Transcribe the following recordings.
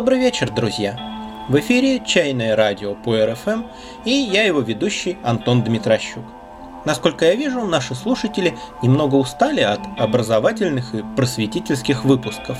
Добрый вечер, друзья! В эфире «Чайное радио» по РФМ и я его ведущий Антон Дмитрощук. Насколько я вижу, наши слушатели немного устали от образовательных и просветительских выпусков,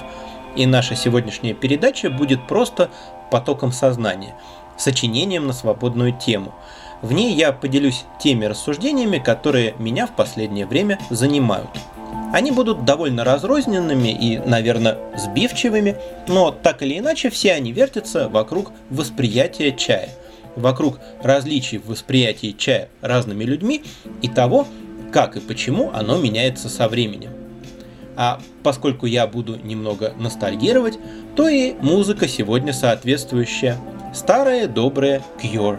и наша сегодняшняя передача будет просто потоком сознания, сочинением на свободную тему. В ней я поделюсь теми рассуждениями, которые меня в последнее время занимают – они будут довольно разрозненными и, наверное, сбивчивыми, но так или иначе все они вертятся вокруг восприятия чая, вокруг различий в восприятии чая разными людьми и того, как и почему оно меняется со временем. А поскольку я буду немного ностальгировать, то и музыка сегодня соответствующая. Старая добрая Cure.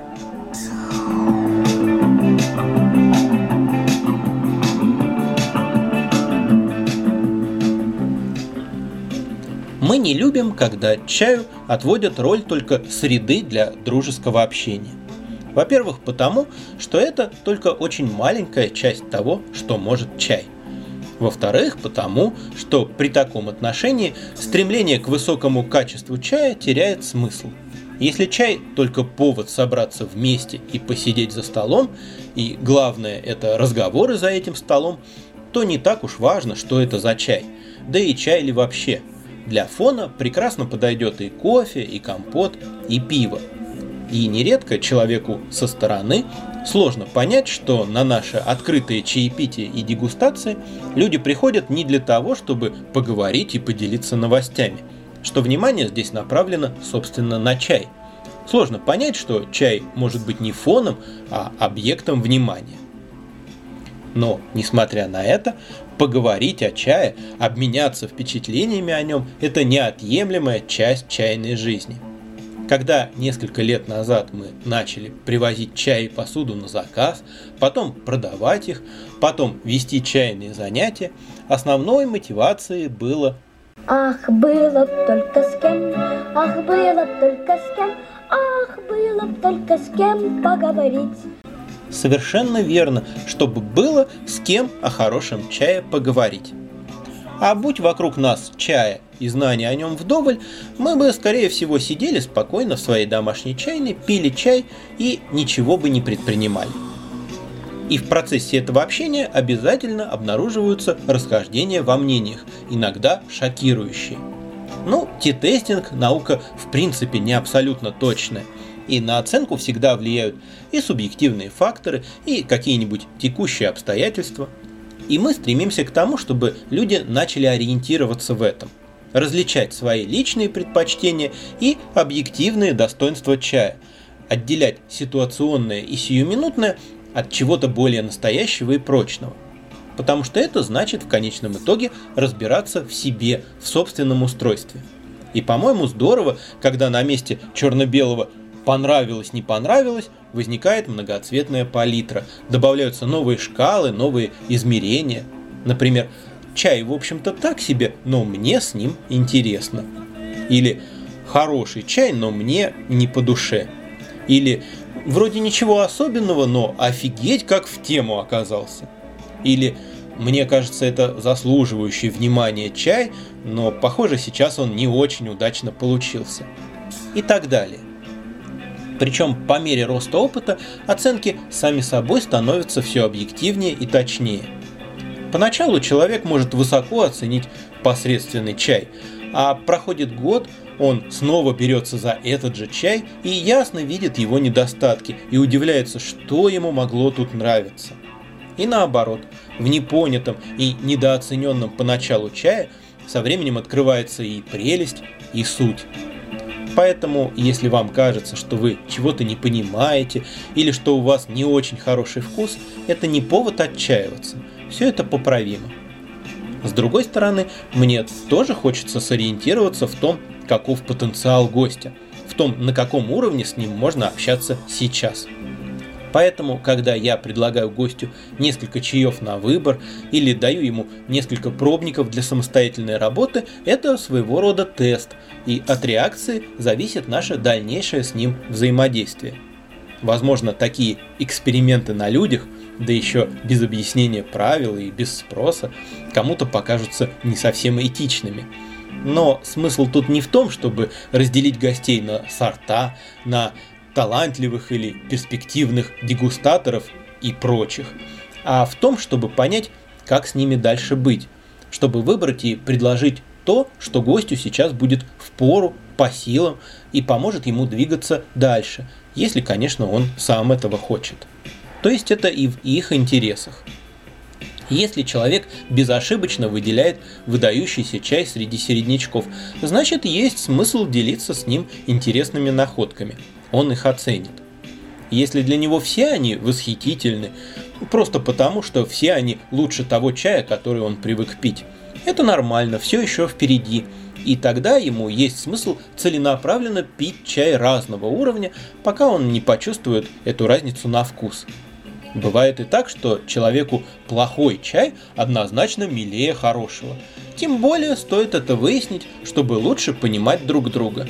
Мы не любим, когда чаю отводят роль только среды для дружеского общения. Во-первых, потому, что это только очень маленькая часть того, что может чай. Во-вторых, потому, что при таком отношении стремление к высокому качеству чая теряет смысл. Если чай только повод собраться вместе и посидеть за столом, и главное это разговоры за этим столом, то не так уж важно, что это за чай, да и чай ли вообще – для фона прекрасно подойдет и кофе, и компот, и пиво. И нередко человеку со стороны сложно понять, что на наше открытое чаепитие и дегустации люди приходят не для того, чтобы поговорить и поделиться новостями, что внимание здесь направлено, собственно, на чай. Сложно понять, что чай может быть не фоном, а объектом внимания. Но, несмотря на это, поговорить о чае, обменяться впечатлениями о нем – это неотъемлемая часть чайной жизни. Когда несколько лет назад мы начали привозить чай и посуду на заказ, потом продавать их, потом вести чайные занятия, основной мотивацией было Ах, было б только с кем, ах, было б только с кем, ах, было б только с кем поговорить. Совершенно верно, чтобы было с кем о хорошем чае поговорить. А будь вокруг нас чая и знания о нем вдоволь, мы бы, скорее всего, сидели спокойно в своей домашней чайной, пили чай и ничего бы не предпринимали. И в процессе этого общения обязательно обнаруживаются расхождения во мнениях, иногда шокирующие. Ну, тестинг наука в принципе не абсолютно точная – и на оценку всегда влияют и субъективные факторы, и какие-нибудь текущие обстоятельства. И мы стремимся к тому, чтобы люди начали ориентироваться в этом, различать свои личные предпочтения и объективные достоинства чая, отделять ситуационное и сиюминутное от чего-то более настоящего и прочного. Потому что это значит в конечном итоге разбираться в себе, в собственном устройстве. И, по-моему, здорово, когда на месте черно-белого понравилось, не понравилось, возникает многоцветная палитра. Добавляются новые шкалы, новые измерения. Например, чай, в общем-то, так себе, но мне с ним интересно. Или хороший чай, но мне не по душе. Или вроде ничего особенного, но офигеть, как в тему оказался. Или мне кажется, это заслуживающий внимания чай, но похоже сейчас он не очень удачно получился. И так далее. Причем по мере роста опыта оценки сами собой становятся все объективнее и точнее. Поначалу человек может высоко оценить посредственный чай, а проходит год, он снова берется за этот же чай и ясно видит его недостатки и удивляется, что ему могло тут нравиться. И наоборот, в непонятом и недооцененном поначалу чае со временем открывается и прелесть, и суть. Поэтому, если вам кажется, что вы чего-то не понимаете или что у вас не очень хороший вкус, это не повод отчаиваться. Все это поправимо. С другой стороны, мне тоже хочется сориентироваться в том, каков потенциал гостя, в том, на каком уровне с ним можно общаться сейчас. Поэтому, когда я предлагаю гостю несколько чаев на выбор или даю ему несколько пробников для самостоятельной работы, это своего рода тест, и от реакции зависит наше дальнейшее с ним взаимодействие. Возможно, такие эксперименты на людях, да еще без объяснения правил и без спроса, кому-то покажутся не совсем этичными. Но смысл тут не в том, чтобы разделить гостей на сорта, на талантливых или перспективных дегустаторов и прочих, а в том, чтобы понять, как с ними дальше быть, чтобы выбрать и предложить то, что гостю сейчас будет в пору, по силам и поможет ему двигаться дальше, если, конечно, он сам этого хочет. То есть это и в их интересах. Если человек безошибочно выделяет выдающийся чай среди середнячков, значит есть смысл делиться с ним интересными находками. Он их оценит. Если для него все они восхитительны, просто потому, что все они лучше того чая, который он привык пить, это нормально, все еще впереди. И тогда ему есть смысл целенаправленно пить чай разного уровня, пока он не почувствует эту разницу на вкус. Бывает и так, что человеку плохой чай однозначно милее хорошего. Тем более стоит это выяснить, чтобы лучше понимать друг друга.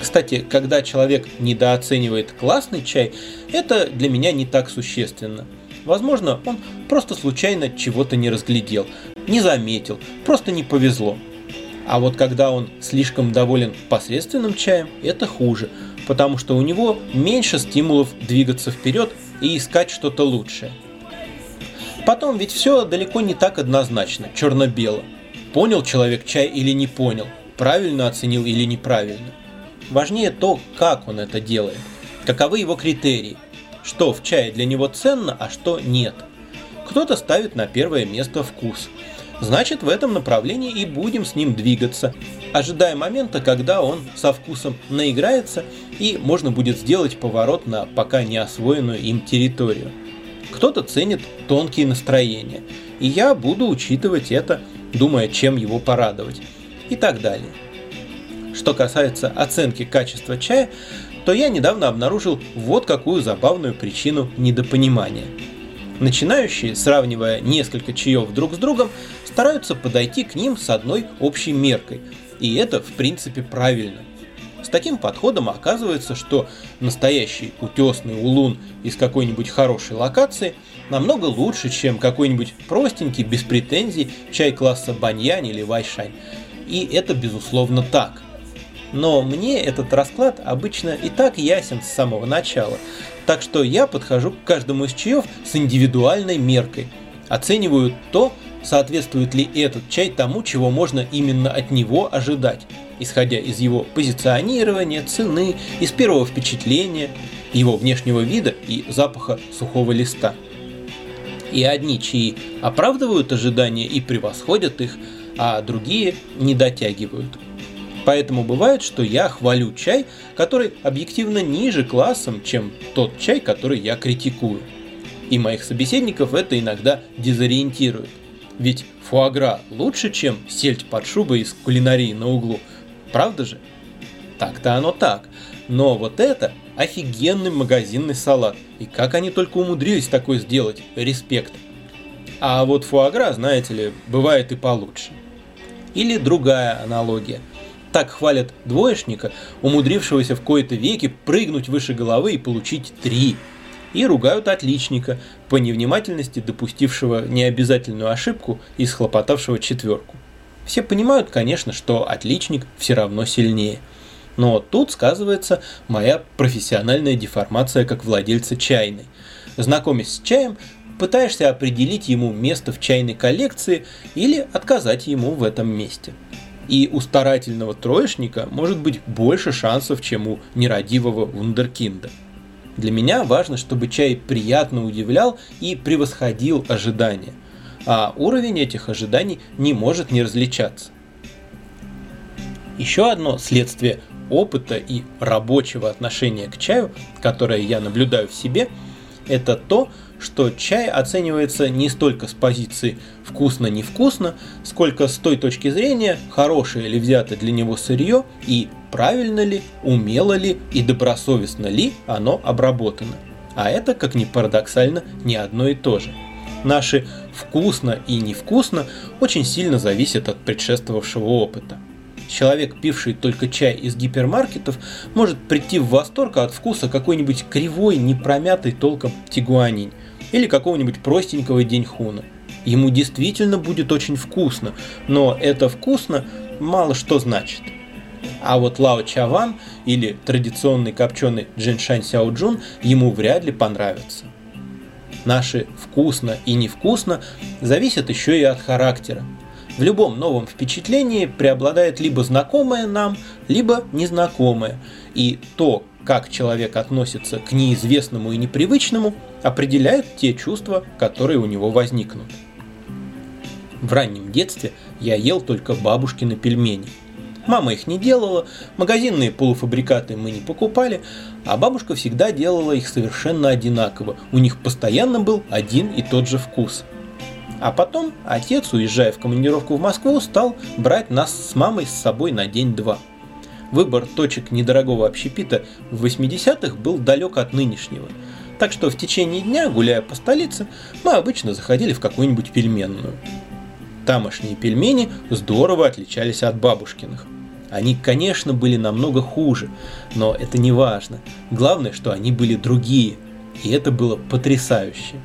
Кстати, когда человек недооценивает классный чай, это для меня не так существенно. Возможно, он просто случайно чего-то не разглядел, не заметил, просто не повезло. А вот когда он слишком доволен посредственным чаем, это хуже, потому что у него меньше стимулов двигаться вперед и искать что-то лучшее. Потом ведь все далеко не так однозначно, черно-бело. Понял человек чай или не понял, правильно оценил или неправильно. Важнее то, как он это делает, каковы его критерии, что в чае для него ценно, а что нет. Кто-то ставит на первое место вкус. Значит, в этом направлении и будем с ним двигаться, ожидая момента, когда он со вкусом наиграется и можно будет сделать поворот на пока не освоенную им территорию. Кто-то ценит тонкие настроения, и я буду учитывать это, думая, чем его порадовать, и так далее. Что касается оценки качества чая, то я недавно обнаружил вот какую забавную причину недопонимания. Начинающие, сравнивая несколько чаев друг с другом, стараются подойти к ним с одной общей меркой, и это в принципе правильно. С таким подходом оказывается, что настоящий утесный улун из какой-нибудь хорошей локации намного лучше, чем какой-нибудь простенький, без претензий, чай класса баньянь или вайшань. И это безусловно так. Но мне этот расклад обычно и так ясен с самого начала, так что я подхожу к каждому из чаев с индивидуальной меркой, оцениваю то, соответствует ли этот чай тому, чего можно именно от него ожидать, исходя из его позиционирования, цены, из первого впечатления, его внешнего вида и запаха сухого листа. И одни чаи оправдывают ожидания и превосходят их, а другие не дотягивают. Поэтому бывает, что я хвалю чай, который объективно ниже классом, чем тот чай, который я критикую. И моих собеседников это иногда дезориентирует. Ведь фуагра лучше, чем сельдь под шубой из кулинарии на углу. Правда же? Так-то оно так. Но вот это офигенный магазинный салат. И как они только умудрились такое сделать. Респект. А вот фуагра, знаете ли, бывает и получше. Или другая аналогия. Так хвалят двоечника, умудрившегося в кои-то веки прыгнуть выше головы и получить три и ругают отличника по невнимательности допустившего необязательную ошибку и схлопотавшего четверку. Все понимают, конечно, что отличник все равно сильнее. Но тут сказывается моя профессиональная деформация как владельца чайной. Знакомясь с чаем, пытаешься определить ему место в чайной коллекции или отказать ему в этом месте. И у старательного троечника может быть больше шансов, чем у нерадивого вундеркинда. Для меня важно, чтобы чай приятно удивлял и превосходил ожидания, а уровень этих ожиданий не может не различаться. Еще одно следствие опыта и рабочего отношения к чаю, которое я наблюдаю в себе, это то, что чай оценивается не столько с позиции вкусно-невкусно, сколько с той точки зрения, хорошее ли взято для него сырье и правильно ли, умело ли и добросовестно ли оно обработано. А это, как ни парадоксально, не одно и то же. Наши вкусно и невкусно очень сильно зависят от предшествовавшего опыта. Человек, пивший только чай из гипермаркетов, может прийти в восторг от вкуса какой-нибудь кривой, непромятой толком тигуанинь или какого-нибудь простенького деньхуна. Ему действительно будет очень вкусно, но это вкусно мало что значит. А вот Лао Чаван или традиционный копченый Джиншань Сяоджун ему вряд ли понравятся. Наши вкусно и невкусно зависят еще и от характера. В любом новом впечатлении преобладает либо знакомое нам, либо незнакомое. И то, как человек относится к неизвестному и непривычному, определяет те чувства, которые у него возникнут. В раннем детстве я ел только бабушкины пельмени – Мама их не делала, магазинные полуфабрикаты мы не покупали, а бабушка всегда делала их совершенно одинаково. У них постоянно был один и тот же вкус. А потом отец, уезжая в командировку в Москву, стал брать нас с мамой с собой на день-два. Выбор точек недорогого общепита в 80-х был далек от нынешнего. Так что в течение дня, гуляя по столице, мы обычно заходили в какую-нибудь пельменную. Тамошние пельмени здорово отличались от бабушкиных – они, конечно, были намного хуже, но это не важно. Главное, что они были другие, и это было потрясающе.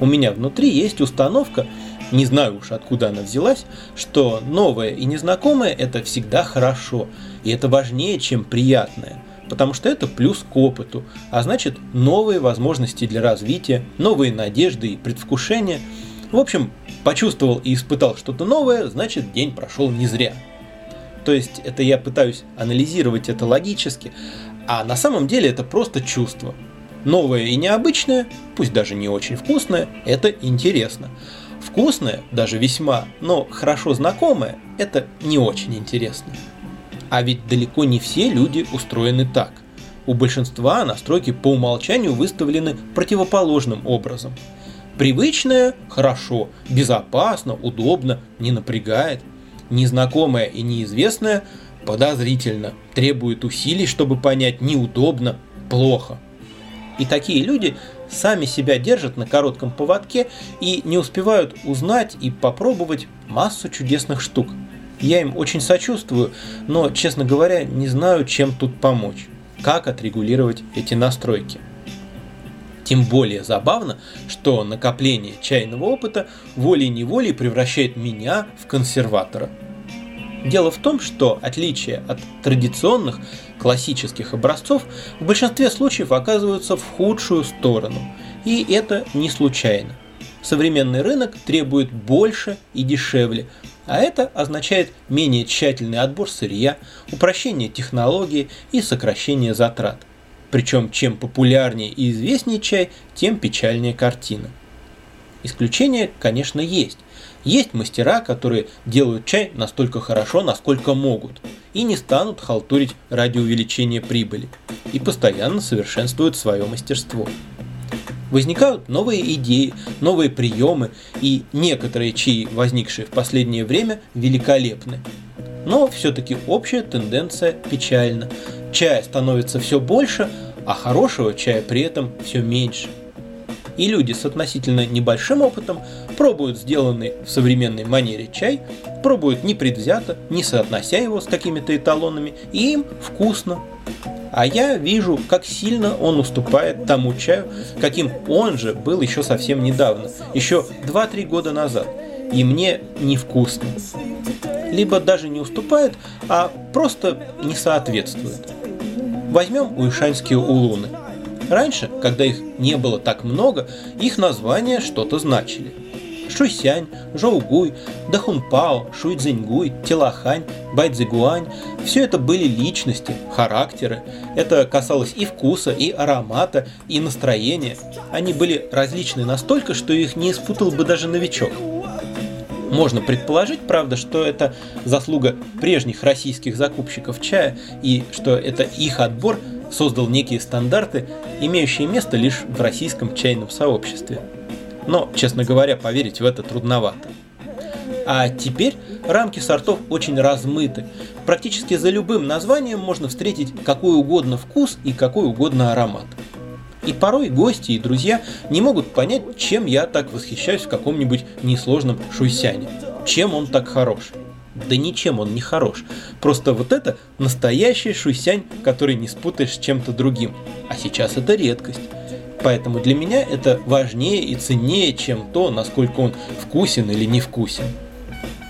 У меня внутри есть установка, не знаю уж откуда она взялась, что новое и незнакомое это всегда хорошо, и это важнее, чем приятное, потому что это плюс к опыту, а значит новые возможности для развития, новые надежды и предвкушения. В общем, почувствовал и испытал что-то новое, значит день прошел не зря. То есть это я пытаюсь анализировать это логически, а на самом деле это просто чувство. Новое и необычное, пусть даже не очень вкусное, это интересно. Вкусное, даже весьма, но хорошо знакомое, это не очень интересно. А ведь далеко не все люди устроены так. У большинства настройки по умолчанию выставлены противоположным образом. Привычное – хорошо, безопасно, удобно, не напрягает – незнакомое и неизвестное подозрительно, требует усилий, чтобы понять неудобно, плохо. И такие люди сами себя держат на коротком поводке и не успевают узнать и попробовать массу чудесных штук. Я им очень сочувствую, но, честно говоря, не знаю, чем тут помочь. Как отрегулировать эти настройки. Тем более забавно, что накопление чайного опыта волей-неволей превращает меня в консерватора. Дело в том, что отличие от традиционных классических образцов в большинстве случаев оказываются в худшую сторону, и это не случайно. Современный рынок требует больше и дешевле, а это означает менее тщательный отбор сырья, упрощение технологии и сокращение затрат – причем чем популярнее и известнее чай, тем печальнее картина. Исключения, конечно, есть. Есть мастера, которые делают чай настолько хорошо, насколько могут, и не станут халтурить ради увеличения прибыли, и постоянно совершенствуют свое мастерство. Возникают новые идеи, новые приемы, и некоторые чаи, возникшие в последнее время, великолепны. Но все-таки общая тенденция печальна. Чая становится все больше, а хорошего чая при этом все меньше. И люди с относительно небольшим опытом пробуют сделанный в современной манере чай, пробуют непредвзято, не соотнося его с какими-то эталонами, и им вкусно. А я вижу, как сильно он уступает тому чаю, каким он же был еще совсем недавно, еще 2-3 года назад. И мне невкусно. Либо даже не уступает, а просто не соответствует. Возьмем уишанские улуны. Раньше, когда их не было так много, их названия что-то значили. Шуйсянь, Жоугуй, Дахунпао, Шуйцзиньгуй, Телахань, Байцзигуань – все это были личности, характеры. Это касалось и вкуса, и аромата, и настроения. Они были различны настолько, что их не испутал бы даже новичок. Можно предположить, правда, что это заслуга прежних российских закупщиков чая и что это их отбор создал некие стандарты, имеющие место лишь в российском чайном сообществе. Но, честно говоря, поверить в это трудновато. А теперь рамки сортов очень размыты. Практически за любым названием можно встретить какой угодно вкус и какой угодно аромат. И порой гости и друзья не могут понять, чем я так восхищаюсь в каком-нибудь несложном шуйсяне. Чем он так хорош? Да ничем он не хорош. Просто вот это настоящий шуйсянь, который не спутаешь с чем-то другим. А сейчас это редкость. Поэтому для меня это важнее и ценнее, чем то, насколько он вкусен или невкусен.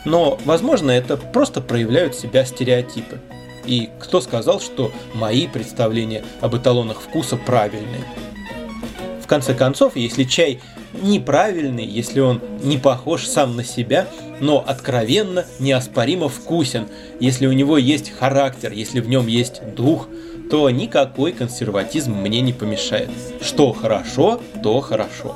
Но, возможно, это просто проявляют себя стереотипы. И кто сказал, что мои представления об эталонах вкуса правильные? Конце концов, если чай неправильный, если он не похож сам на себя, но откровенно, неоспоримо вкусен, если у него есть характер, если в нем есть дух, то никакой консерватизм мне не помешает. Что хорошо, то хорошо.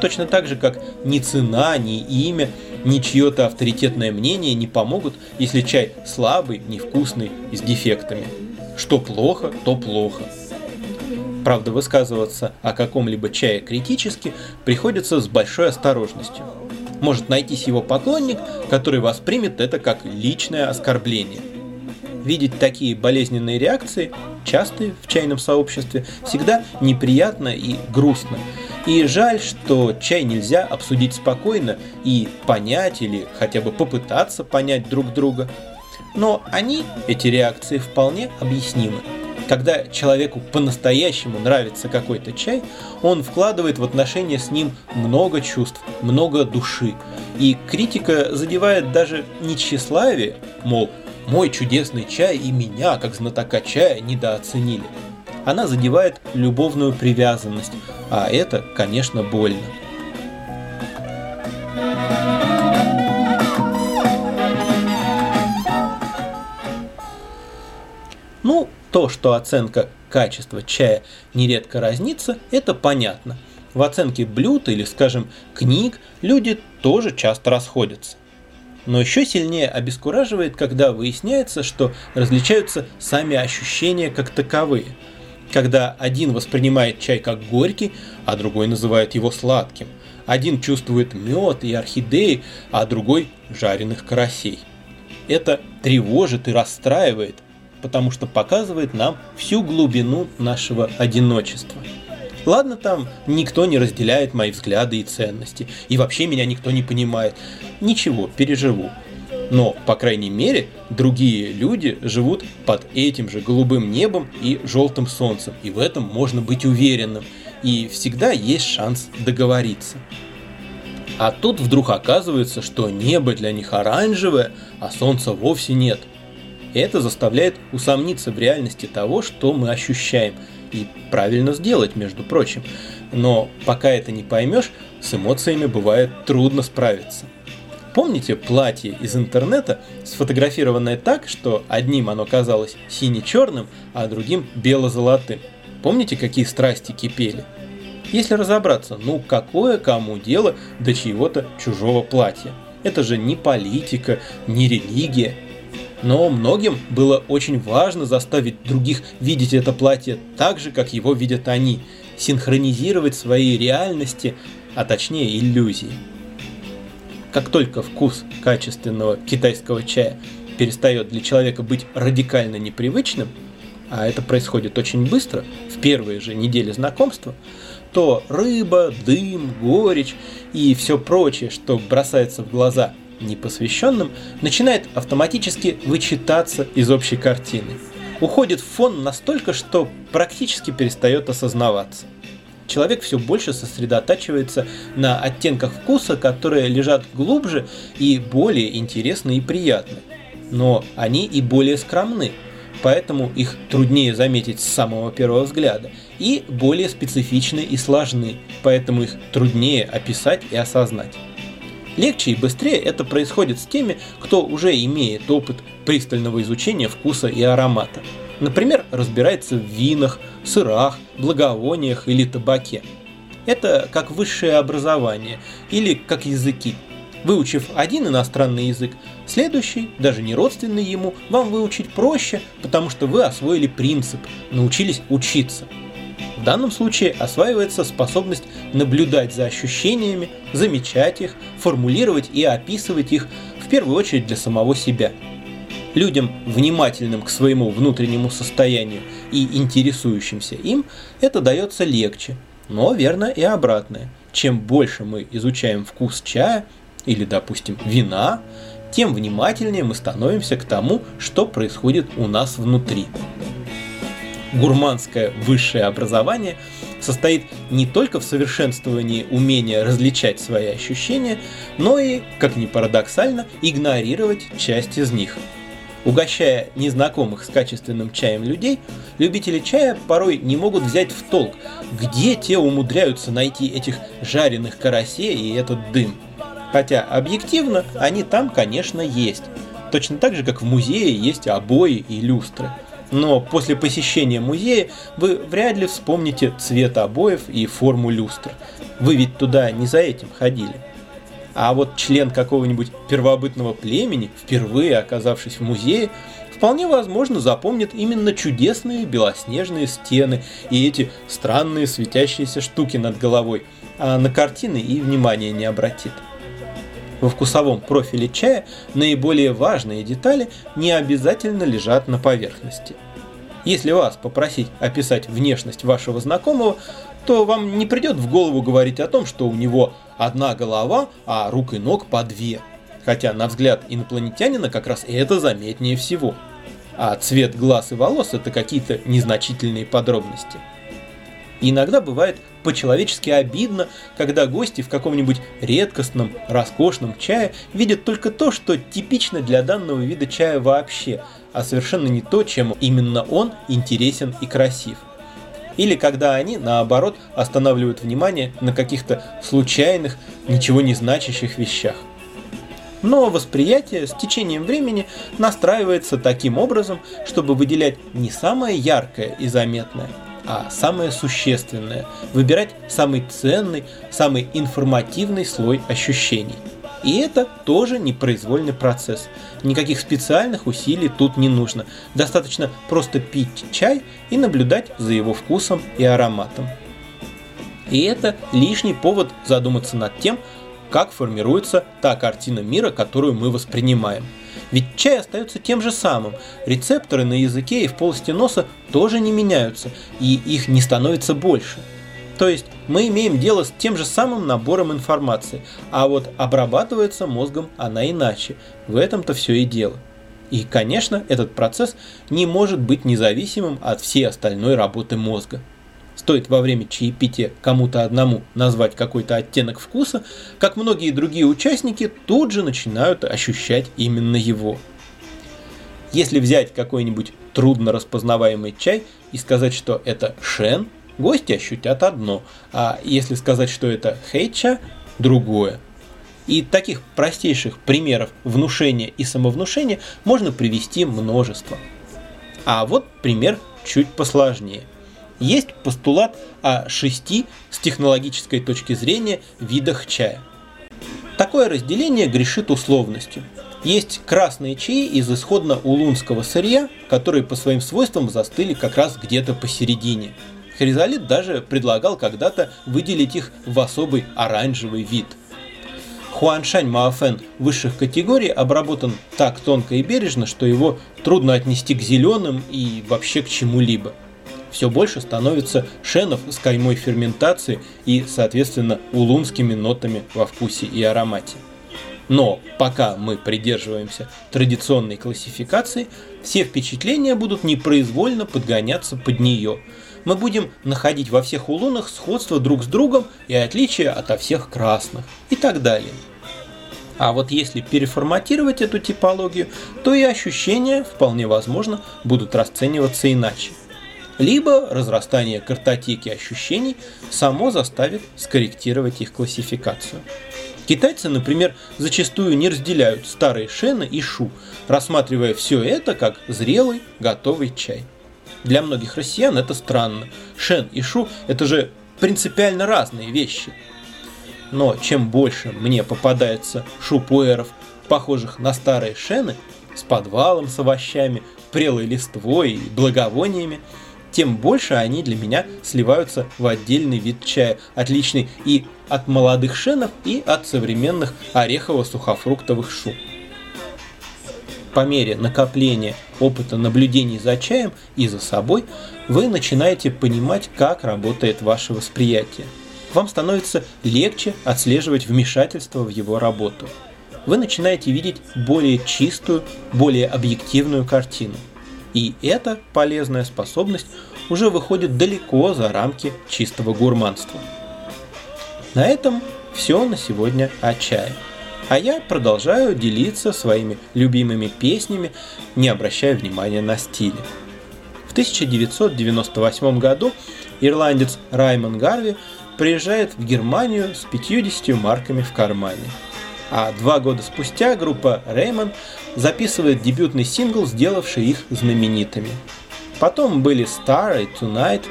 Точно так же, как ни цена, ни имя, ни чье-то авторитетное мнение не помогут, если чай слабый, невкусный с дефектами. Что плохо, то плохо. Правда, высказываться о каком-либо чае критически приходится с большой осторожностью. Может найтись его поклонник, который воспримет это как личное оскорбление. Видеть такие болезненные реакции, частые в чайном сообществе, всегда неприятно и грустно. И жаль, что чай нельзя обсудить спокойно и понять или хотя бы попытаться понять друг друга. Но они, эти реакции, вполне объяснимы. Когда человеку по-настоящему нравится какой-то чай, он вкладывает в отношения с ним много чувств, много души. И критика задевает даже не тщеславие, мол, мой чудесный чай и меня, как знатока чая, недооценили. Она задевает любовную привязанность, а это, конечно, больно. Ну, то, что оценка качества чая нередко разнится, это понятно. В оценке блюд или, скажем, книг люди тоже часто расходятся. Но еще сильнее обескураживает, когда выясняется, что различаются сами ощущения как таковые. Когда один воспринимает чай как горький, а другой называет его сладким. Один чувствует мед и орхидеи, а другой жареных карасей. Это тревожит и расстраивает, потому что показывает нам всю глубину нашего одиночества. Ладно там, никто не разделяет мои взгляды и ценности, и вообще меня никто не понимает. Ничего, переживу. Но, по крайней мере, другие люди живут под этим же голубым небом и желтым солнцем, и в этом можно быть уверенным, и всегда есть шанс договориться. А тут вдруг оказывается, что небо для них оранжевое, а солнца вовсе нет – это заставляет усомниться в реальности того, что мы ощущаем. И правильно сделать, между прочим. Но пока это не поймешь, с эмоциями бывает трудно справиться. Помните платье из интернета, сфотографированное так, что одним оно казалось сине-черным, а другим бело-золотым? Помните, какие страсти кипели? Если разобраться, ну какое кому дело до чьего-то чужого платья? Это же не политика, не религия, но многим было очень важно заставить других видеть это платье так же, как его видят они, синхронизировать свои реальности, а точнее иллюзии. Как только вкус качественного китайского чая перестает для человека быть радикально непривычным, а это происходит очень быстро, в первые же недели знакомства, то рыба, дым, горечь и все прочее, что бросается в глаза – непосвященным, начинает автоматически вычитаться из общей картины. Уходит в фон настолько, что практически перестает осознаваться. Человек все больше сосредотачивается на оттенках вкуса, которые лежат глубже и более интересны и приятны. Но они и более скромны, поэтому их труднее заметить с самого первого взгляда, и более специфичны и сложны, поэтому их труднее описать и осознать. Легче и быстрее это происходит с теми, кто уже имеет опыт пристального изучения вкуса и аромата. Например, разбирается в винах, сырах, благовониях или табаке. Это как высшее образование или как языки. Выучив один иностранный язык, следующий, даже не родственный ему, вам выучить проще, потому что вы освоили принцип, научились учиться – в данном случае осваивается способность наблюдать за ощущениями, замечать их, формулировать и описывать их в первую очередь для самого себя. Людям, внимательным к своему внутреннему состоянию и интересующимся им, это дается легче, но верно и обратное. Чем больше мы изучаем вкус чая или, допустим, вина, тем внимательнее мы становимся к тому, что происходит у нас внутри. Гурманское высшее образование состоит не только в совершенствовании умения различать свои ощущения, но и, как ни парадоксально, игнорировать часть из них. Угощая незнакомых с качественным чаем людей, любители чая порой не могут взять в толк, где те умудряются найти этих жареных карасей и этот дым. Хотя объективно они там, конечно, есть. Точно так же, как в музее есть обои и люстры – но после посещения музея вы вряд ли вспомните цвет обоев и форму люстр. Вы ведь туда не за этим ходили. А вот член какого-нибудь первобытного племени, впервые оказавшись в музее, вполне возможно запомнит именно чудесные белоснежные стены и эти странные светящиеся штуки над головой, а на картины и внимания не обратит. Во вкусовом профиле чая наиболее важные детали не обязательно лежат на поверхности. Если вас попросить описать внешность вашего знакомого, то вам не придет в голову говорить о том, что у него одна голова, а рук и ног по две. Хотя на взгляд инопланетянина как раз это заметнее всего. А цвет глаз и волос это какие-то незначительные подробности. Иногда бывает по-человечески обидно, когда гости в каком-нибудь редкостном, роскошном чае видят только то, что типично для данного вида чая вообще, а совершенно не то, чем именно он интересен и красив. Или когда они, наоборот, останавливают внимание на каких-то случайных, ничего не значащих вещах. Но восприятие с течением времени настраивается таким образом, чтобы выделять не самое яркое и заметное – а самое существенное – выбирать самый ценный, самый информативный слой ощущений. И это тоже непроизвольный процесс. Никаких специальных усилий тут не нужно. Достаточно просто пить чай и наблюдать за его вкусом и ароматом. И это лишний повод задуматься над тем, как формируется та картина мира, которую мы воспринимаем – ведь чай остается тем же самым. Рецепторы на языке и в полости носа тоже не меняются, и их не становится больше. То есть мы имеем дело с тем же самым набором информации, а вот обрабатывается мозгом она иначе. В этом-то все и дело. И, конечно, этот процесс не может быть независимым от всей остальной работы мозга. Стоит во время чаепития кому-то одному назвать какой-то оттенок вкуса, как многие другие участники тут же начинают ощущать именно его. Если взять какой-нибудь трудно распознаваемый чай и сказать, что это шен, гости ощутят одно, а если сказать, что это хейча, другое. И таких простейших примеров внушения и самовнушения можно привести множество. А вот пример чуть посложнее – есть постулат о шести с технологической точки зрения видах чая. Такое разделение грешит условностью. Есть красные чаи из исходно улунского сырья, которые по своим свойствам застыли как раз где-то посередине. Хризалит даже предлагал когда-то выделить их в особый оранжевый вид. Хуаншань Маофен высших категорий обработан так тонко и бережно, что его трудно отнести к зеленым и вообще к чему-либо – все больше становится шенов с каймой ферментации и, соответственно, улунскими нотами во вкусе и аромате. Но пока мы придерживаемся традиционной классификации, все впечатления будут непроизвольно подгоняться под нее. Мы будем находить во всех улунах сходство друг с другом и отличия ото всех красных и так далее. А вот если переформатировать эту типологию, то и ощущения, вполне возможно, будут расцениваться иначе либо разрастание картотеки ощущений само заставит скорректировать их классификацию. Китайцы, например, зачастую не разделяют старые шены и шу, рассматривая все это как зрелый, готовый чай. Для многих россиян это странно. Шен и шу – это же принципиально разные вещи. Но чем больше мне попадается шупуэров, похожих на старые шены, с подвалом с овощами, прелой листвой и благовониями, тем больше они для меня сливаются в отдельный вид чая, отличный и от молодых шенов, и от современных орехово-сухофруктовых шу. По мере накопления опыта наблюдений за чаем и за собой, вы начинаете понимать, как работает ваше восприятие. Вам становится легче отслеживать вмешательство в его работу. Вы начинаете видеть более чистую, более объективную картину – и эта полезная способность уже выходит далеко за рамки чистого гурманства. На этом все на сегодня о чае. А я продолжаю делиться своими любимыми песнями, не обращая внимания на стили. В 1998 году ирландец Раймон Гарви приезжает в Германию с 50 марками в кармане. А два года спустя группа Реймон записывает дебютный сингл, сделавший их знаменитыми. Потом были Star и Tonight,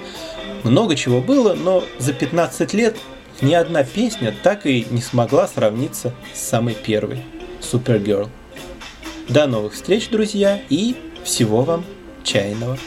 много чего было, но за 15 лет ни одна песня так и не смогла сравниться с самой первой – Supergirl. До новых встреч, друзья, и всего вам чайного.